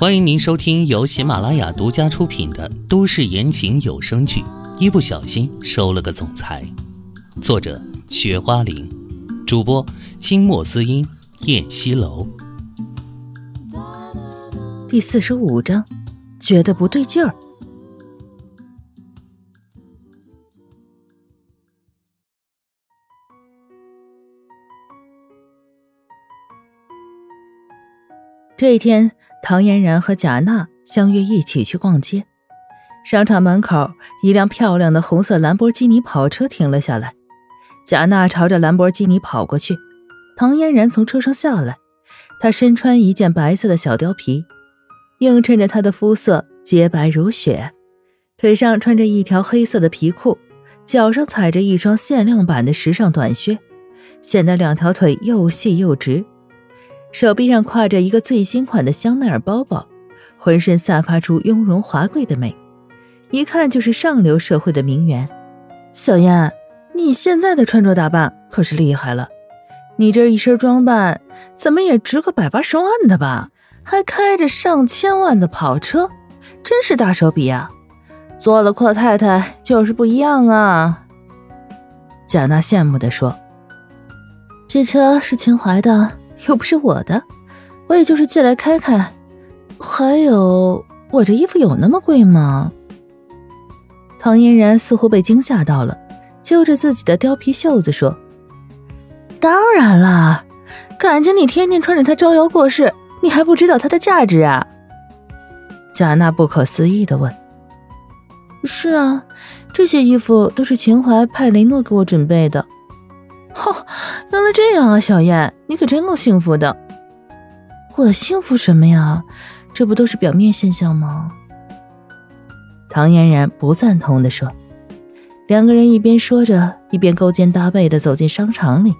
欢迎您收听由喜马拉雅独家出品的都市言情有声剧《一不小心收了个总裁》，作者：雪花玲，主播：清墨滋音、燕西楼。第四十五章，觉得不对劲儿。这一天。唐嫣然和贾娜相约一起去逛街。商场门口，一辆漂亮的红色兰博基尼跑车停了下来。贾娜朝着兰博基尼跑过去，唐嫣然从车上下来。她身穿一件白色的小貂皮，映衬着她的肤色洁白如雪，腿上穿着一条黑色的皮裤，脚上踩着一双限量版的时尚短靴，显得两条腿又细又直。手臂上挎着一个最新款的香奈儿包包，浑身散发出雍容华贵的美，一看就是上流社会的名媛。小燕，你现在的穿着打扮可是厉害了，你这一身装扮怎么也值个百八十万的吧？还开着上千万的跑车，真是大手笔啊！做了阔太太就是不一样啊。贾娜羡慕地说：“这车是秦淮的。”又不是我的，我也就是借来开开。还有，我这衣服有那么贵吗？唐嫣然似乎被惊吓到了，揪着自己的貂皮袖子说：“当然啦，感情你天天穿着它招摇过市，你还不知道它的价值啊？”贾娜不可思议的问：“是啊，这些衣服都是秦淮派雷诺给我准备的。”哦，原来这样啊，小燕，你可真够幸福的。我幸福什么呀？这不都是表面现象吗？唐嫣然不赞同的说。两个人一边说着，一边勾肩搭背的走进商场里，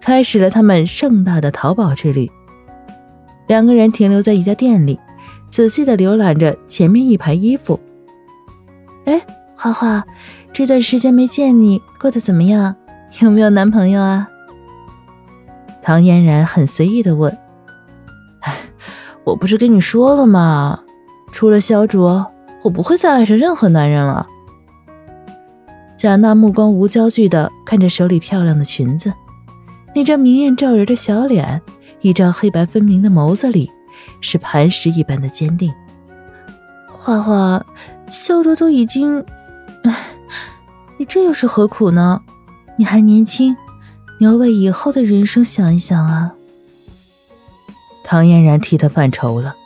开始了他们盛大的淘宝之旅。两个人停留在一家店里，仔细的浏览着前面一排衣服。哎，花花，这段时间没见你，过得怎么样？有没有男朋友啊？唐嫣然很随意的问。哎，我不是跟你说了吗？除了萧卓，我不会再爱上任何男人了。贾娜目光无焦距的看着手里漂亮的裙子，那张明艳照人的小脸，一张黑白分明的眸子里，是磐石一般的坚定。花花，萧卓都已经……哎，你这又是何苦呢？你还年轻，你要为以后的人生想一想啊。唐嫣然替他犯愁了，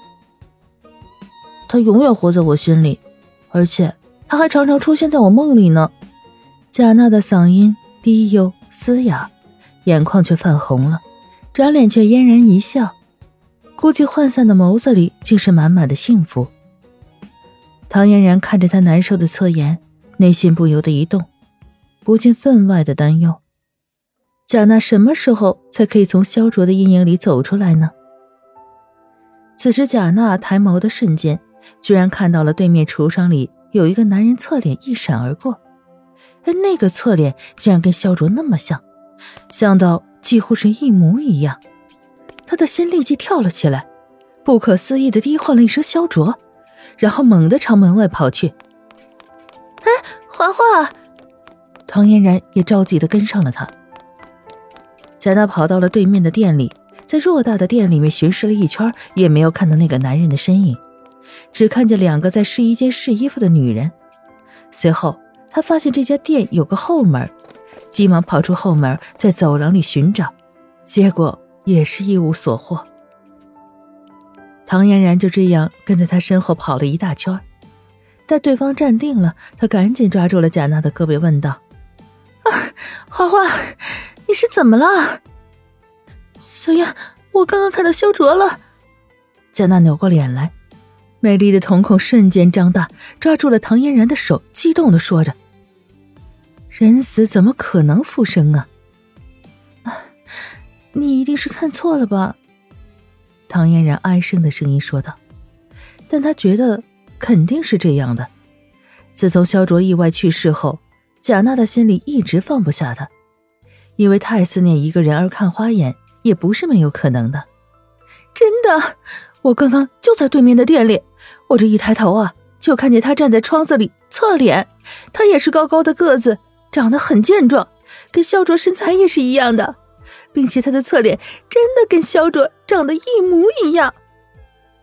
他永远活在我心里，而且他还常常出现在我梦里呢。贾娜的嗓音低幽嘶哑，眼眶却泛红了，转脸却嫣然一笑，孤寂涣散的眸子里竟是满满的幸福。唐嫣然看着他难受的侧颜，内心不由得一动。不禁分外的担忧，贾娜什么时候才可以从萧卓的阴影里走出来呢？此时，贾娜抬眸的瞬间，居然看到了对面橱窗里有一个男人侧脸一闪而过，而那个侧脸竟然跟萧卓那么像，像到几乎是一模一样。他的心立即跳了起来，不可思议的低唤了一声“萧卓”，然后猛地朝门外跑去。哎，华华！唐嫣然也着急的跟上了他。贾娜跑到了对面的店里，在偌大的店里面巡视了一圈，也没有看到那个男人的身影，只看见两个在试衣间试衣服的女人。随后，他发现这家店有个后门，急忙跑出后门，在走廊里寻找，结果也是一无所获。唐嫣然就这样跟在他身后跑了一大圈，待对方站定了，他赶紧抓住了贾娜的胳膊，问道。花花，你是怎么了？小燕，我刚刚看到萧卓了。贾娜扭过脸来，美丽的瞳孔瞬间张大，抓住了唐嫣然的手，激动的说着：“人死怎么可能复生啊？”啊，你一定是看错了吧？唐嫣然哀声的声音说道。但她觉得肯定是这样的。自从萧卓意外去世后。贾娜的心里一直放不下他，因为太思念一个人而看花眼也不是没有可能的。真的，我刚刚就在对面的店里，我这一抬头啊，就看见他站在窗子里侧脸。他也是高高的个子，长得很健壮，跟萧卓身材也是一样的，并且他的侧脸真的跟萧卓长得一模一样。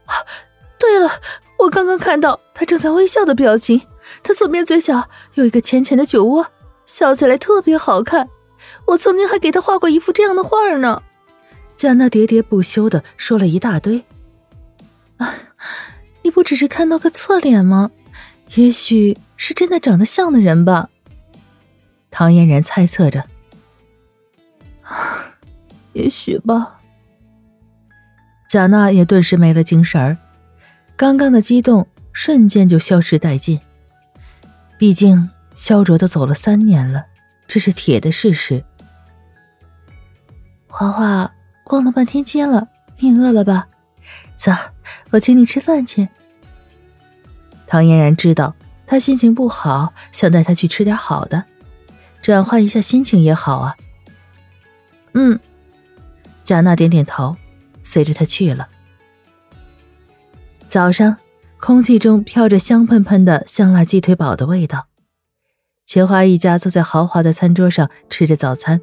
啊，对了，我刚刚看到他正在微笑的表情，他左边嘴角有一个浅浅的酒窝，笑起来特别好看。我曾经还给他画过一幅这样的画呢。贾娜喋喋不休的说了一大堆。啊，你不只是看到个侧脸吗？也许是真的长得像的人吧。唐嫣然猜测着。啊，也许吧。贾娜也顿时没了精神儿，刚刚的激动瞬间就消失殆尽。毕竟萧卓都走了三年了，这是铁的事实。华华。逛了半天街了，你饿了吧？走，我请你吃饭去。唐嫣然知道他心情不好，想带他去吃点好的，转换一下心情也好啊。嗯，贾娜点点头，随着他去了。早上，空气中飘着香喷喷的香辣鸡腿堡的味道。秦华一家坐在豪华的餐桌上吃着早餐。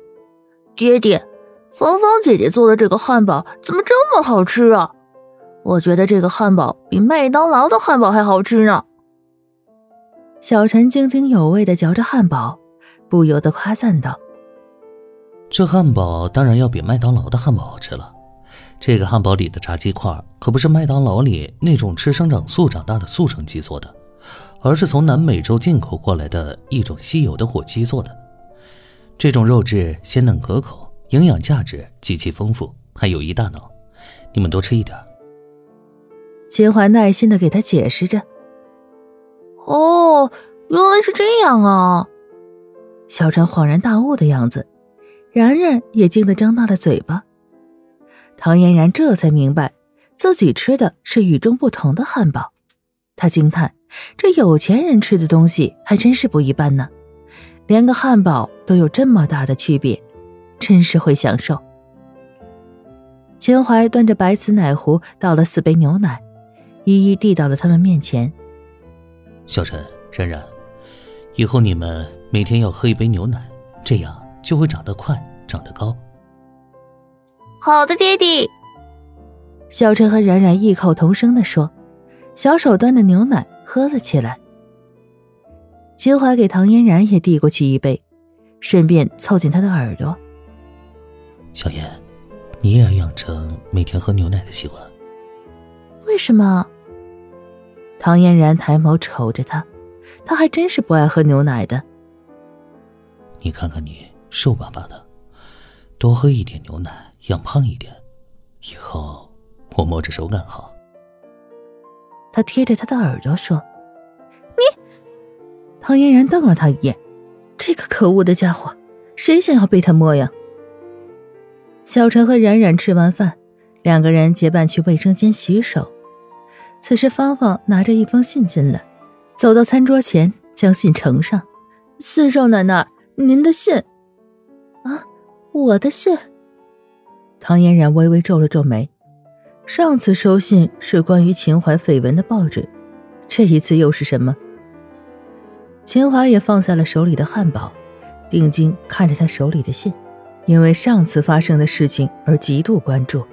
爹爹。芳芳姐姐做的这个汉堡怎么这么好吃啊？我觉得这个汉堡比麦当劳的汉堡还好吃呢。小陈津津有味的嚼着汉堡，不由得夸赞道：“这汉堡当然要比麦当劳的汉堡好吃了。这个汉堡里的炸鸡块可不是麦当劳里那种吃生长素长大的速成鸡做的，而是从南美洲进口过来的一种稀有的火鸡做的。这种肉质鲜嫩可口。”营养价值极其丰富，还有益大脑，你们多吃一点。秦淮耐心的给他解释着。哦，原来是这样啊！小陈恍然大悟的样子，然然也惊得张大了嘴巴。唐嫣然这才明白，自己吃的是与众不同的汉堡。他惊叹：这有钱人吃的东西还真是不一般呢，连个汉堡都有这么大的区别。真是会享受。秦淮端着白瓷奶壶倒了四杯牛奶，一一递到了他们面前。小陈、冉冉，以后你们每天要喝一杯牛奶，这样就会长得快，长得高。好的，爹地。小陈和冉冉异口同声的说，小手端着牛奶喝了起来。秦淮给唐嫣然也递过去一杯，顺便凑近他的耳朵。小燕，你也要养成每天喝牛奶的习惯。为什么？唐嫣然抬眸瞅着他，他还真是不爱喝牛奶的。你看看你瘦巴巴的，多喝一点牛奶，养胖一点，以后我摸着手感好。他贴着他的耳朵说：“你。”唐嫣然瞪了他一眼，这个可恶的家伙，谁想要被他摸呀？小陈和冉冉吃完饭，两个人结伴去卫生间洗手。此时，芳芳拿着一封信进来，走到餐桌前，将信呈上：“四少奶奶，您的信。”“啊，我的信。”唐嫣然微微皱了皱眉。上次收信是关于秦淮绯闻的报纸，这一次又是什么？秦淮也放下了手里的汉堡，定睛看着他手里的信。因为上次发生的事情而极度关注。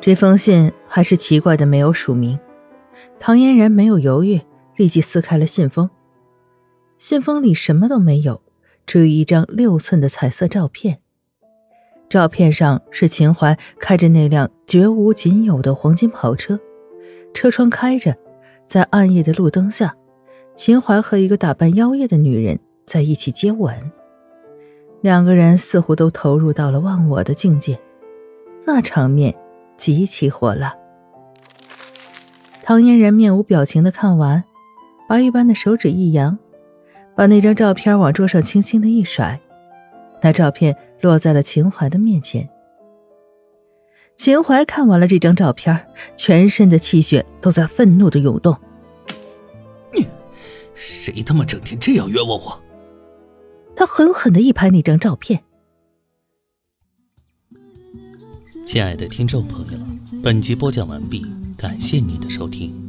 这封信还是奇怪的，没有署名。唐嫣然没有犹豫，立即撕开了信封。信封里什么都没有，只有一张六寸的彩色照片。照片上是秦淮开着那辆绝无仅有的黄金跑车，车窗开着，在暗夜的路灯下，秦淮和一个打扮妖艳的女人在一起接吻。两个人似乎都投入到了忘我的境界，那场面极其火辣。唐嫣然面无表情的看完，把一般的手指一扬，把那张照片往桌上轻轻的一甩，那照片落在了秦淮的面前。秦淮看完了这张照片，全身的气血都在愤怒的涌动。你，谁他妈整天这样冤枉我？他狠狠的一拍那张照片。亲爱的听众朋友，本集播讲完毕，感谢您的收听。